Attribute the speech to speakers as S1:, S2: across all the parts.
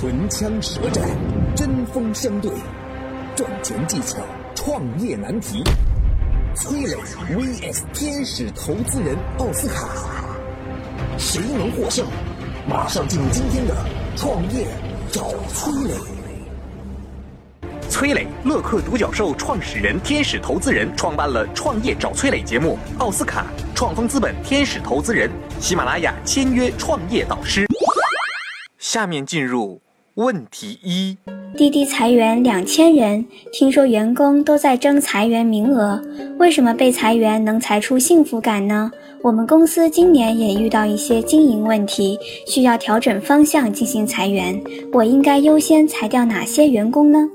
S1: 唇枪舌战，针锋相对，赚钱技巧，创业难题。崔磊 vs 天使投资人奥斯卡，谁能获胜？马上进入今天的创业找崔磊。
S2: 崔磊，乐客独角兽创始人、天使投资人，创办了《创业找崔磊》节目。奥斯卡，创丰资本天使投资人，喜马拉雅签约创业导师。下面进入问题一：
S3: 滴滴裁员两千人，听说员工都在争裁员名额，为什么被裁员能裁出幸福感呢？我们公司今年也遇到一些经营问题，需要调整方向进行裁员，我应该优先裁掉哪些员工呢？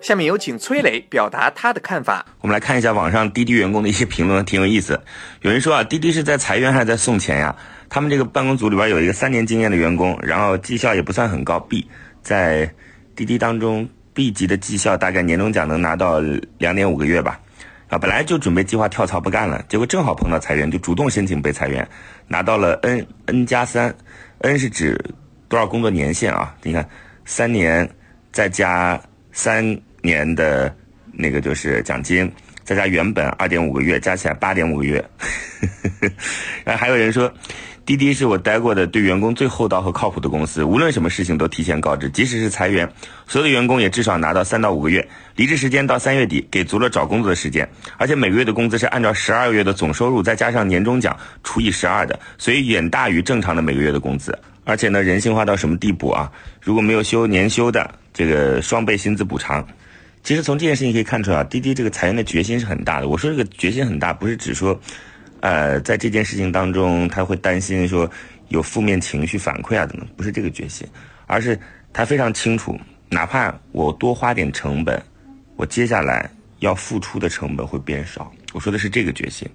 S2: 下面有请崔磊表达他的看法。
S4: 我们来看一下网上滴滴员工的一些评论，挺有意思。有人说啊，滴滴是在裁员还是在送钱呀？他们这个办公组里边有一个三年经验的员工，然后绩效也不算很高，B，在滴滴当中 B 级的绩效大概年终奖能拿到两点五个月吧。啊，本来就准备计划跳槽不干了，结果正好碰到裁员，就主动申请被裁员，拿到了 N N 加三，N 是指多少工作年限啊？你看，三年再加三年的那个就是奖金，再加原本二点五个月，加起来八点五个月。然后还有人说。滴滴是我待过的对员工最厚道和靠谱的公司，无论什么事情都提前告知，即使是裁员，所有的员工也至少拿到三到五个月离职时间到三月底，给足了找工作的时间。而且每个月的工资是按照十二个月的总收入再加上年终奖除以十二的，所以远大于正常的每个月的工资。而且呢，人性化到什么地步啊？如果没有休年休的，这个双倍薪资补偿。其实从这件事情可以看出来啊，滴滴这个裁员的决心是很大的。我说这个决心很大，不是只说。呃，在这件事情当中，他会担心说有负面情绪反馈啊等等，不是这个决心，而是他非常清楚，哪怕我多花点成本，我接下来要付出的成本会变少。我说的是这个决心。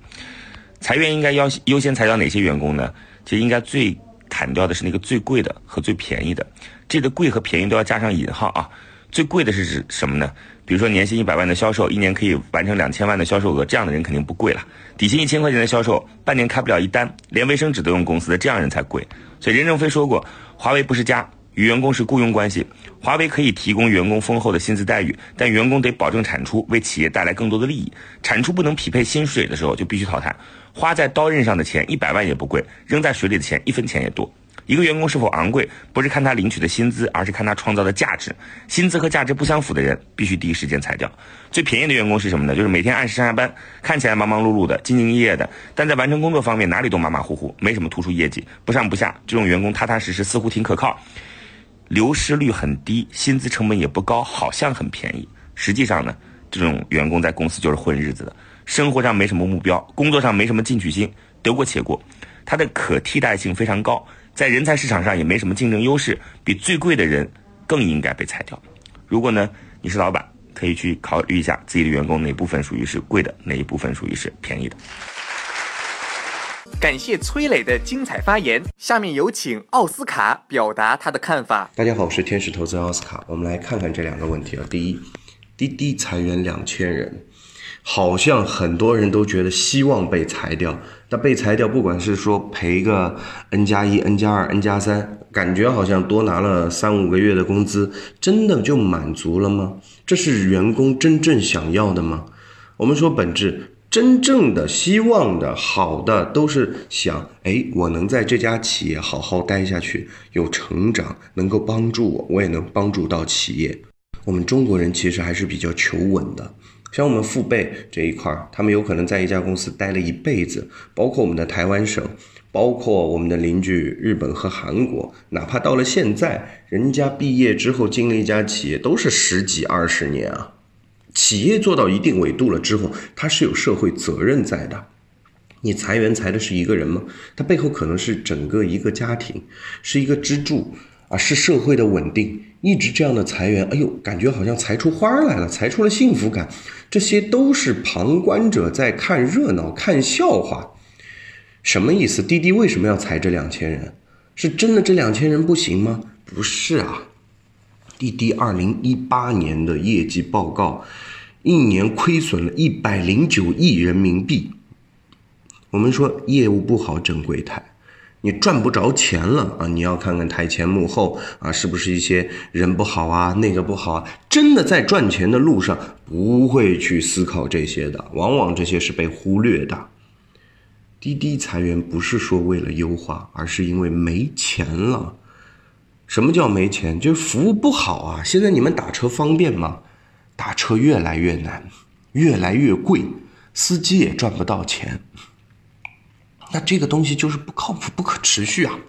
S4: 裁员应该要优先裁掉哪些员工呢？其实应该最砍掉的是那个最贵的和最便宜的，这个贵和便宜都要加上引号啊。最贵的是指什么呢？比如说年薪一百万的销售，一年可以完成两千万的销售额，这样的人肯定不贵了。底薪一千块钱的销售，半年开不了一单，连卫生纸都用公司的，这样人才贵。所以任正非说过，华为不是家，与员工是雇佣关系。华为可以提供员工丰厚的薪资待遇，但员工得保证产出，为企业带来更多的利益。产出不能匹配薪水的时候，就必须淘汰。花在刀刃上的钱一百万也不贵，扔在水里的钱一分钱也多。一个员工是否昂贵，不是看他领取的薪资，而是看他创造的价值。薪资和价值不相符的人，必须第一时间裁掉。最便宜的员工是什么呢？就是每天按时上下班，看起来忙忙碌碌的、兢兢业业的，但在完成工作方面哪里都马马虎虎，没什么突出业绩，不上不下。这种员工踏踏实实，似乎挺可靠，流失率很低，薪资成本也不高，好像很便宜。实际上呢，这种员工在公司就是混日子的，生活上没什么目标，工作上没什么进取心，得过且过。他的可替代性非常高。在人才市场上也没什么竞争优势，比最贵的人更应该被裁掉。如果呢，你是老板，可以去考虑一下自己的员工哪部分属于是贵的，哪一部分属于是便宜的。
S2: 感谢崔磊的精彩发言，下面有请奥斯卡表达他的看法。
S5: 大家好，我是天使投资人奥斯卡，我们来看看这两个问题啊。第一，滴滴裁员两千人。好像很多人都觉得希望被裁掉，那被裁掉，不管是说赔个 n 加一、n 加二、n 加三，感觉好像多拿了三五个月的工资，真的就满足了吗？这是员工真正想要的吗？我们说本质，真正的希望的好的都是想，哎，我能在这家企业好好待下去，有成长，能够帮助我，我也能帮助到企业。我们中国人其实还是比较求稳的。像我们父辈这一块儿，他们有可能在一家公司待了一辈子，包括我们的台湾省，包括我们的邻居日本和韩国，哪怕到了现在，人家毕业之后进了一家企业，都是十几二十年啊。企业做到一定维度了之后，它是有社会责任在的。你裁员裁的是一个人吗？它背后可能是整个一个家庭，是一个支柱。啊，是社会的稳定，一直这样的裁员，哎呦，感觉好像裁出花来了，裁出了幸福感，这些都是旁观者在看热闹、看笑话，什么意思？滴滴为什么要裁这两千人？是真的这两千人不行吗？不是啊，滴滴二零一八年的业绩报告，一年亏损了一百零九亿人民币。我们说业务不好，整柜台。你赚不着钱了啊！你要看看台前幕后啊，是不是一些人不好啊，那个不好啊？真的在赚钱的路上，不会去思考这些的，往往这些是被忽略的。滴滴裁员不是说为了优化，而是因为没钱了。什么叫没钱？就是服务不好啊！现在你们打车方便吗？打车越来越难，越来越贵，司机也赚不到钱。那这个东西就是不靠谱、不可持续啊！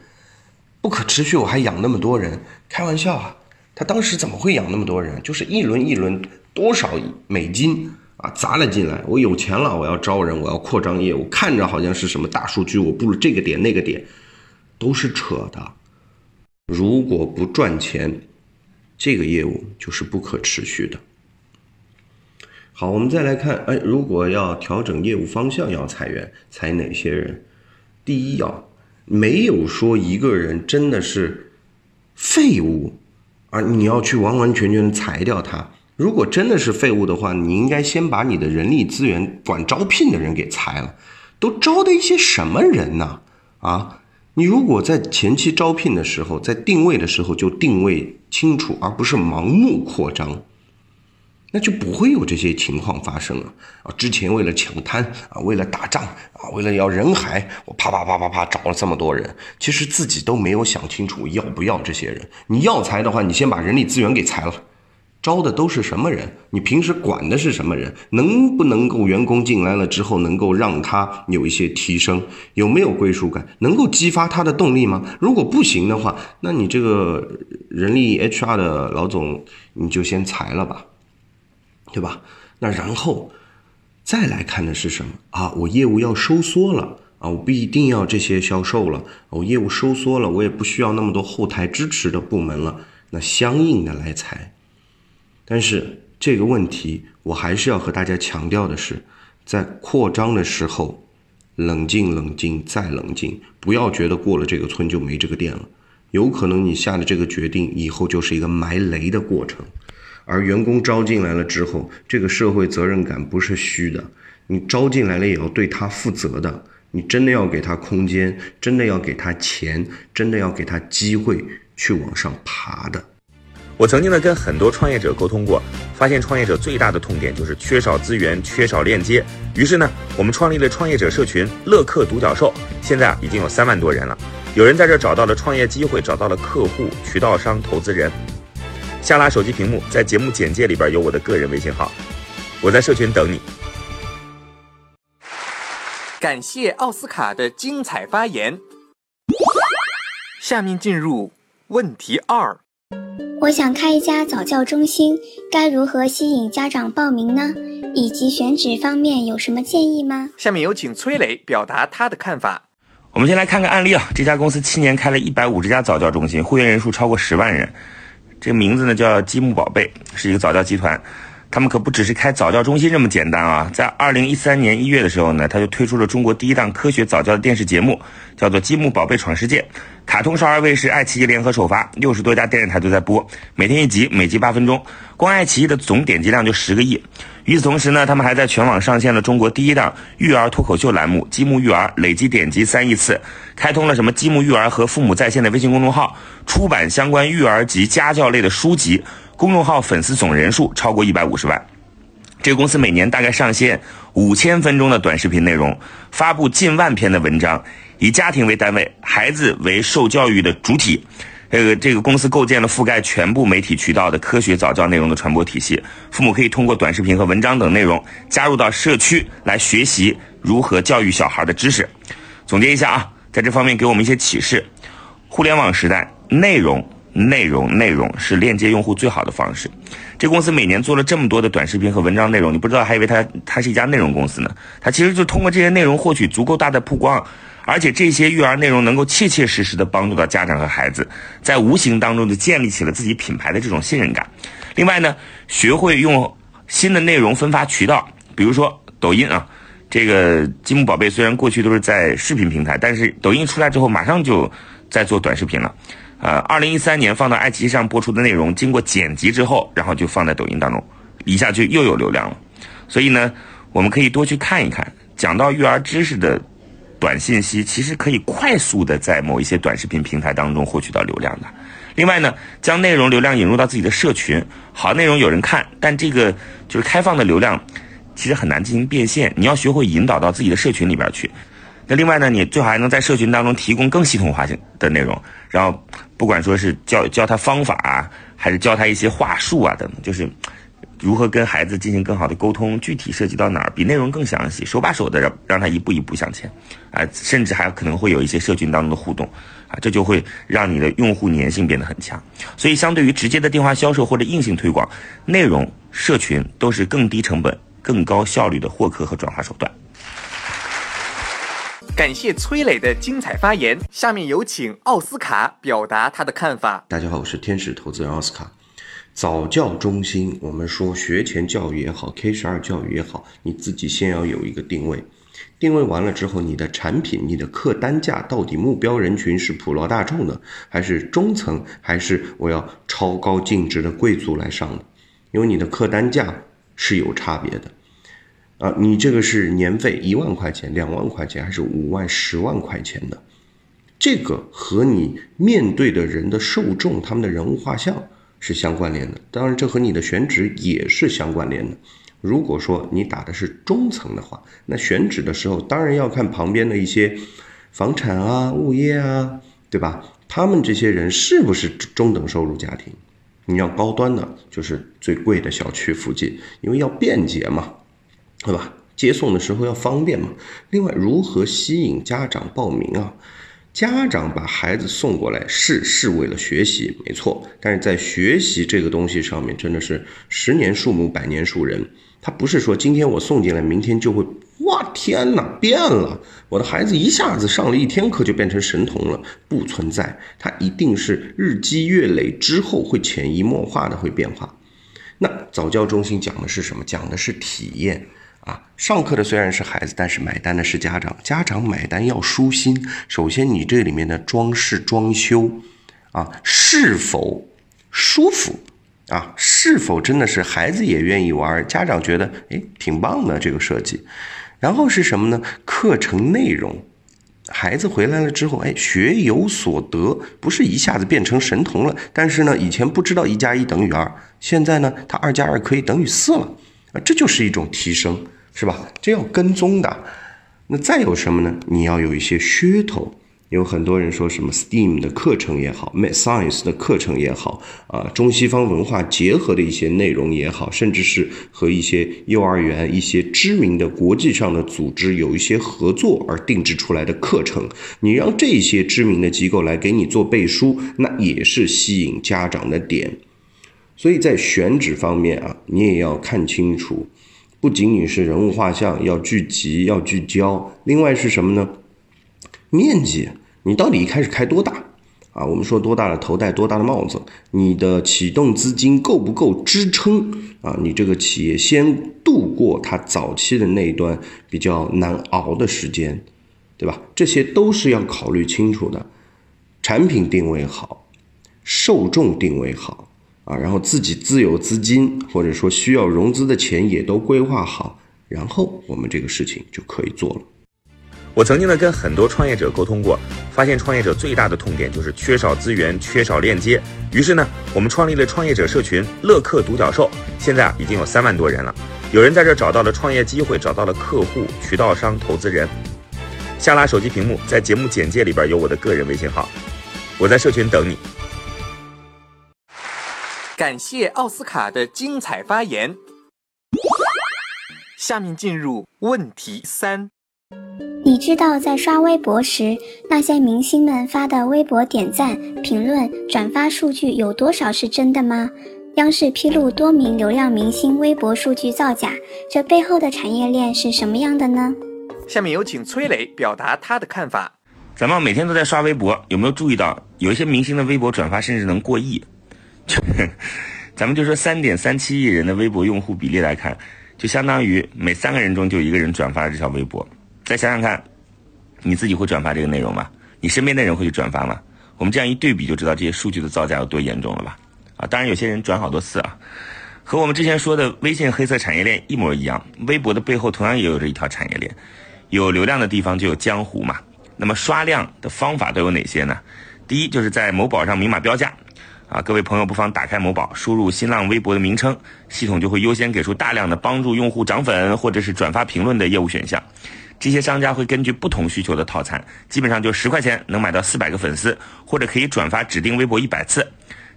S5: 不可持续，我还养那么多人，开玩笑啊！他当时怎么会养那么多人？就是一轮一轮多少美金啊砸了进来。我有钱了，我要招人，我要扩张业务，看着好像是什么大数据，我布了这个点那个点，都是扯的。如果不赚钱，这个业务就是不可持续的。好，我们再来看，哎，如果要调整业务方向，要裁员，裁哪些人？第一啊，没有说一个人真的是废物，而你要去完完全全裁掉他。如果真的是废物的话，你应该先把你的人力资源管招聘的人给裁了。都招的一些什么人呢？啊，你如果在前期招聘的时候，在定位的时候就定位清楚，而不是盲目扩张。那就不会有这些情况发生了啊！之前为了抢滩啊，为了打仗啊，为了要人海，我啪啪啪啪啪找了这么多人，其实自己都没有想清楚要不要这些人。你要裁的话，你先把人力资源给裁了，招的都是什么人？你平时管的是什么人？能不能够员工进来了之后，能够让他有一些提升？有没有归属感？能够激发他的动力吗？如果不行的话，那你这个人力 HR 的老总，你就先裁了吧。对吧？那然后再来看的是什么啊？我业务要收缩了啊！我不一定要这些销售了，我业务收缩了，我也不需要那么多后台支持的部门了。那相应的来裁。但是这个问题，我还是要和大家强调的是，在扩张的时候，冷静冷静再冷静，不要觉得过了这个村就没这个店了。有可能你下的这个决定，以后就是一个埋雷的过程。而员工招进来了之后，这个社会责任感不是虚的，你招进来了也要对他负责的，你真的要给他空间，真的要给他钱，真的要给他机会去往上爬的。
S4: 我曾经呢跟很多创业者沟通过，发现创业者最大的痛点就是缺少资源，缺少链接。于是呢，我们创立了创业者社群“乐客独角兽”，现在啊已经有三万多人了，有人在这找到了创业机会，找到了客户、渠道商、投资人。下拉手机屏幕，在节目简介里边有我的个人微信号，我在社群等你。
S2: 感谢奥斯卡的精彩发言。下面进入问题二：
S3: 我想开一家早教中心，该如何吸引家长报名呢？以及选址方面有什么建议吗？
S2: 下面有请崔磊表达他的看法。
S4: 我们先来看看案例啊，这家公司七年开了一百五十家早教中心，会员人数超过十万人。这个名字呢叫积木宝贝，是一个早教集团。他们可不只是开早教中心这么简单啊！在二零一三年一月的时候呢，他就推出了中国第一档科学早教的电视节目，叫做《积木宝贝闯世界》。卡通少儿卫视、爱奇艺联合首发，六十多家电视台都在播，每天一集，每集八分钟。光爱奇艺的总点击量就十个亿。与此同时呢，他们还在全网上线了中国第一档育儿脱口秀栏目《积木育儿》，累计点击三亿次。开通了什么积木育儿和父母在线的微信公众号，出版相关育儿及家教类的书籍。公众号粉丝总人数超过一百五十万。这个公司每年大概上线五千分钟的短视频内容，发布近万篇的文章，以家庭为单位，孩子为受教育的主体。这个这个公司构建了覆盖全部媒体渠道的科学早教内容的传播体系。父母可以通过短视频和文章等内容加入到社区来学习如何教育小孩的知识。总结一下啊，在这方面给我们一些启示：互联网时代，内容、内容、内容是链接用户最好的方式。这公司每年做了这么多的短视频和文章内容，你不知道还以为它它是一家内容公司呢。它其实就通过这些内容获取足够大的曝光。而且这些育儿内容能够切切实实的帮助到家长和孩子，在无形当中就建立起了自己品牌的这种信任感。另外呢，学会用新的内容分发渠道，比如说抖音啊，这个积木宝贝虽然过去都是在视频平台，但是抖音出来之后马上就在做短视频了。呃，二零一三年放到爱奇艺上播出的内容，经过剪辑之后，然后就放在抖音当中，一下就又有流量了。所以呢，我们可以多去看一看，讲到育儿知识的。短信息，其实可以快速的在某一些短视频平台当中获取到流量的。另外呢，将内容流量引入到自己的社群，好内容有人看，但这个就是开放的流量，其实很难进行变现。你要学会引导到自己的社群里边去。那另外呢，你最好还能在社群当中提供更系统化性的内容，然后不管说是教教他方法啊，还是教他一些话术啊等等，就是如何跟孩子进行更好的沟通，具体涉及到哪儿，比内容更详细，手把手的让让他一步一步向前，啊，甚至还可能会有一些社群当中的互动，啊，这就会让你的用户粘性变得很强。所以，相对于直接的电话销售或者硬性推广，内容社群都是更低成本、更高效率的获客和转化手段。
S2: 感谢崔磊的精彩发言。下面有请奥斯卡表达他的看法。
S5: 大家好，我是天使投资人奥斯卡。早教中心，我们说学前教育也好，K 十二教育也好，你自己先要有一个定位。定位完了之后，你的产品、你的客单价到底目标人群是普罗大众的，还是中层，还是我要超高净值的贵族来上的？因为你的客单价是有差别的。啊，你这个是年费一万块钱、两万块钱，还是五万、十万块钱的？这个和你面对的人的受众、他们的人物画像是相关联的。当然，这和你的选址也是相关联的。如果说你打的是中层的话，那选址的时候当然要看旁边的一些房产啊、物业啊，对吧？他们这些人是不是中等收入家庭？你要高端的，就是最贵的小区附近，因为要便捷嘛。对吧？接送的时候要方便嘛。另外，如何吸引家长报名啊？家长把孩子送过来是是为了学习，没错。但是在学习这个东西上面，真的是十年树木，百年树人。他不是说今天我送进来，明天就会哇天哪变了，我的孩子一下子上了一天课就变成神童了，不存在。他一定是日积月累之后会潜移默化的会变化。那早教中心讲的是什么？讲的是体验。啊，上课的虽然是孩子，但是买单的是家长。家长买单要舒心，首先你这里面的装饰装修，啊，是否舒服？啊，是否真的是孩子也愿意玩？家长觉得哎挺棒的这个设计。然后是什么呢？课程内容，孩子回来了之后，哎，学有所得，不是一下子变成神童了。但是呢，以前不知道一加一等于二，现在呢，他二加二可以等于四了。啊，这就是一种提升，是吧？这要跟踪的。那再有什么呢？你要有一些噱头。有很多人说什么 STEAM 的课程也好，Math Science 的课程也好，啊，中西方文化结合的一些内容也好，甚至是和一些幼儿园、一些知名的国际上的组织有一些合作而定制出来的课程，你让这些知名的机构来给你做背书，那也是吸引家长的点。所以在选址方面啊，你也要看清楚，不仅仅是人物画像要聚集要聚焦，另外是什么呢？面积，你到底一开始开多大啊？我们说多大的头戴多大的帽子，你的启动资金够不够支撑啊？你这个企业先度过它早期的那一段比较难熬的时间，对吧？这些都是要考虑清楚的。产品定位好，受众定位好。啊，然后自己自有资金，或者说需要融资的钱也都规划好，然后我们这个事情就可以做了。
S4: 我曾经呢跟很多创业者沟通过，发现创业者最大的痛点就是缺少资源、缺少链接。于是呢，我们创立了创业者社群“乐客独角兽”，现在啊已经有三万多人了。有人在这找到了创业机会，找到了客户、渠道商、投资人。下拉手机屏幕，在节目简介里边有我的个人微信号，我在社群等你。
S2: 感谢奥斯卡的精彩发言。下面进入问题三：
S3: 你知道在刷微博时，那些明星们发的微博点赞、评论、转发数据有多少是真的吗？央视披露多名流量明星微博数据造假，这背后的产业链是什么样的呢？
S2: 下面有请崔磊表达他的看法。
S4: 咱们每天都在刷微博，有没有注意到有一些明星的微博转发甚至能过亿？就，咱们就说三点三七亿人的微博用户比例来看，就相当于每三个人中就一个人转发了这条微博。再想想看，你自己会转发这个内容吗？你身边的人会去转发吗？我们这样一对比，就知道这些数据的造假有多严重了吧？啊，当然有些人转好多次啊，和我们之前说的微信黑色产业链一模一样。微博的背后同样也有着一条产业链，有流量的地方就有江湖嘛。那么刷量的方法都有哪些呢？第一就是在某宝上明码标价，啊，各位朋友不妨打开某宝，输入新浪微博的名称，系统就会优先给出大量的帮助用户涨粉或者是转发评论的业务选项。这些商家会根据不同需求的套餐，基本上就十块钱能买到四百个粉丝，或者可以转发指定微博一百次。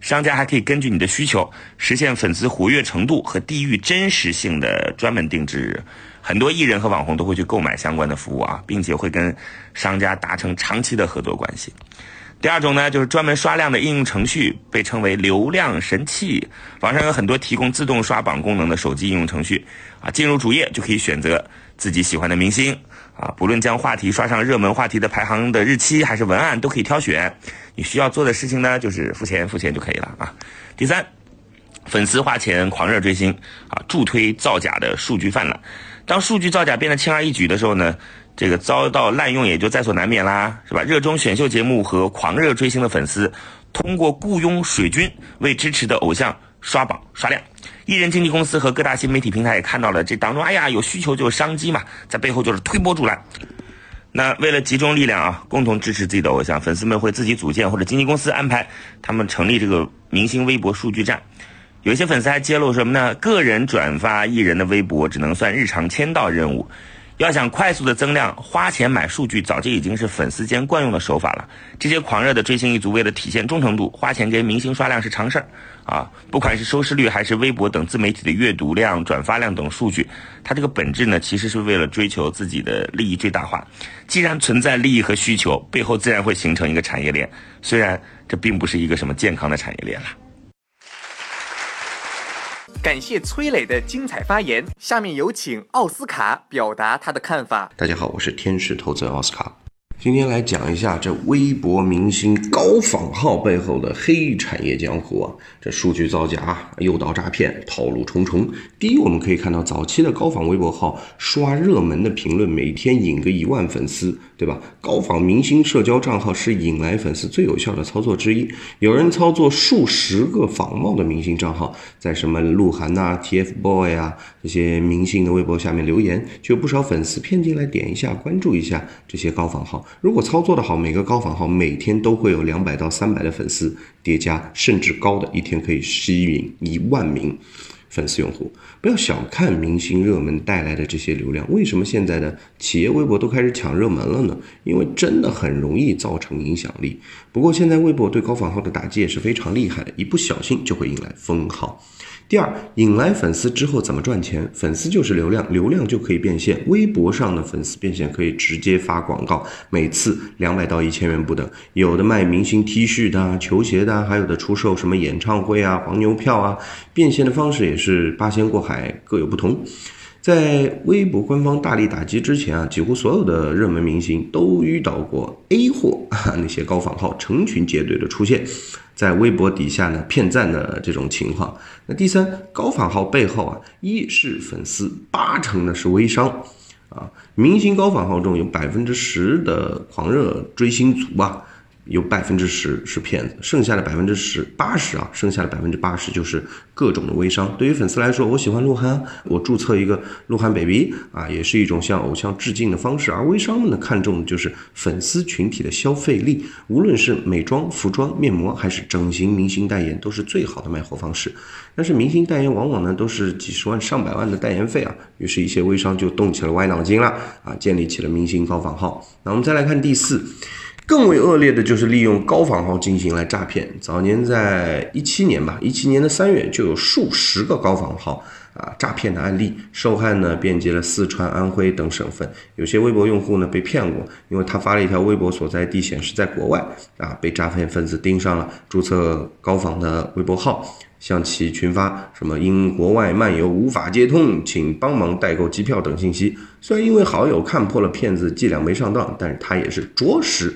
S4: 商家还可以根据你的需求，实现粉丝活跃程度和地域真实性的专门定制。很多艺人和网红都会去购买相关的服务啊，并且会跟商家达成长期的合作关系。第二种呢，就是专门刷量的应用程序，被称为流量神器。网上有很多提供自动刷榜功能的手机应用程序啊，进入主页就可以选择自己喜欢的明星啊，不论将话题刷上热门话题的排行的日期还是文案都可以挑选。你需要做的事情呢，就是付钱付钱就可以了啊。第三，粉丝花钱狂热追星啊，助推造假的数据泛滥。当数据造假变得轻而易举的时候呢？这个遭到滥用也就在所难免啦，是吧？热衷选秀节目和狂热追星的粉丝，通过雇佣水军为支持的偶像刷榜刷量，艺人经纪公司和各大新媒体平台也看到了这当中，哎呀，有需求就有商机嘛，在背后就是推波助澜。那为了集中力量啊，共同支持自己的偶像，粉丝们会自己组建或者经纪公司安排他们成立这个明星微博数据站。有些粉丝还揭露什么呢？个人转发艺人的微博只能算日常签到任务。要想快速的增量，花钱买数据早就已经是粉丝间惯用的手法了。这些狂热的追星一族为了体现忠诚度，花钱给明星刷量是常事儿啊。不管是收视率还是微博等自媒体的阅读量、转发量等数据，它这个本质呢，其实是为了追求自己的利益最大化。既然存在利益和需求，背后自然会形成一个产业链。虽然这并不是一个什么健康的产业链了。
S2: 感谢崔磊的精彩发言。下面有请奥斯卡表达他的看法。
S5: 大家好，我是天使投资人奥斯卡。今天来讲一下这微博明星高仿号背后的黑产业江湖啊，这数据造假、诱导诈骗、套路重重。第一，我们可以看到早期的高仿微博号刷热门的评论，每天引个一万粉丝，对吧？高仿明星社交账号是引来粉丝最有效的操作之一。有人操作数十个仿冒的明星账号，在什么鹿晗呐、TFBOY 啊这些明星的微博下面留言，就有不少粉丝骗进来点一下关注一下这些高仿号。如果操作的好，每个高仿号每天都会有两百到三百的粉丝叠加，甚至高的一天可以吸引一万名粉丝用户。不要小看明星热门带来的这些流量，为什么现在的企业微博都开始抢热门了呢？因为真的很容易造成影响力。不过现在微博对高仿号的打击也是非常厉害的，一不小心就会引来封号。第二，引来粉丝之后怎么赚钱？粉丝就是流量，流量就可以变现。微博上的粉丝变现可以直接发广告，每次两百到一千元不等。有的卖明星 T 恤的、球鞋的，还有的出售什么演唱会啊、黄牛票啊。变现的方式也是八仙过海，各有不同。在微博官方大力打击之前啊，几乎所有的热门明星都遇到过 A 货那些高仿号成群结队的出现。在微博底下呢骗赞的这种情况，那第三高仿号背后啊，一是粉丝，八成呢是微商，啊，明星高仿号中有百分之十的狂热追星族啊。有百分之十是骗子，剩下的百分之十八十啊，剩下的百分之八十就是各种的微商。对于粉丝来说，我喜欢鹿晗，我注册一个鹿晗 baby 啊，也是一种向偶像致敬的方式。而微商们呢，看重的就是粉丝群体的消费力，无论是美妆、服装、面膜，还是整形、明星代言，都是最好的卖货方式。但是明星代言往往呢都是几十万、上百万的代言费啊，于是，一些微商就动起了歪脑筋了啊，建立起了明星高仿号。那我们再来看第四。更为恶劣的就是利用高仿号进行来诈骗。早年在一七年吧，一七年的三月就有数十个高仿号啊诈骗的案例，受害呢遍及了四川、安徽等省份。有些微博用户呢被骗过，因为他发了一条微博所在地显示在国外啊，被诈骗分子盯上了，注册高仿的微博号，向其群发什么因国外漫游无法接通，请帮忙代购机票等信息。虽然因为好友看破了骗子伎俩没上当，但是他也是着实。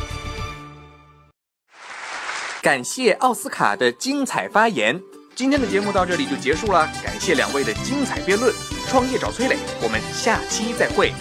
S2: 感谢奥斯卡的精彩发言。今天的节目到这里就结束了，感谢两位的精彩辩论。创业找崔磊，我们下期再会。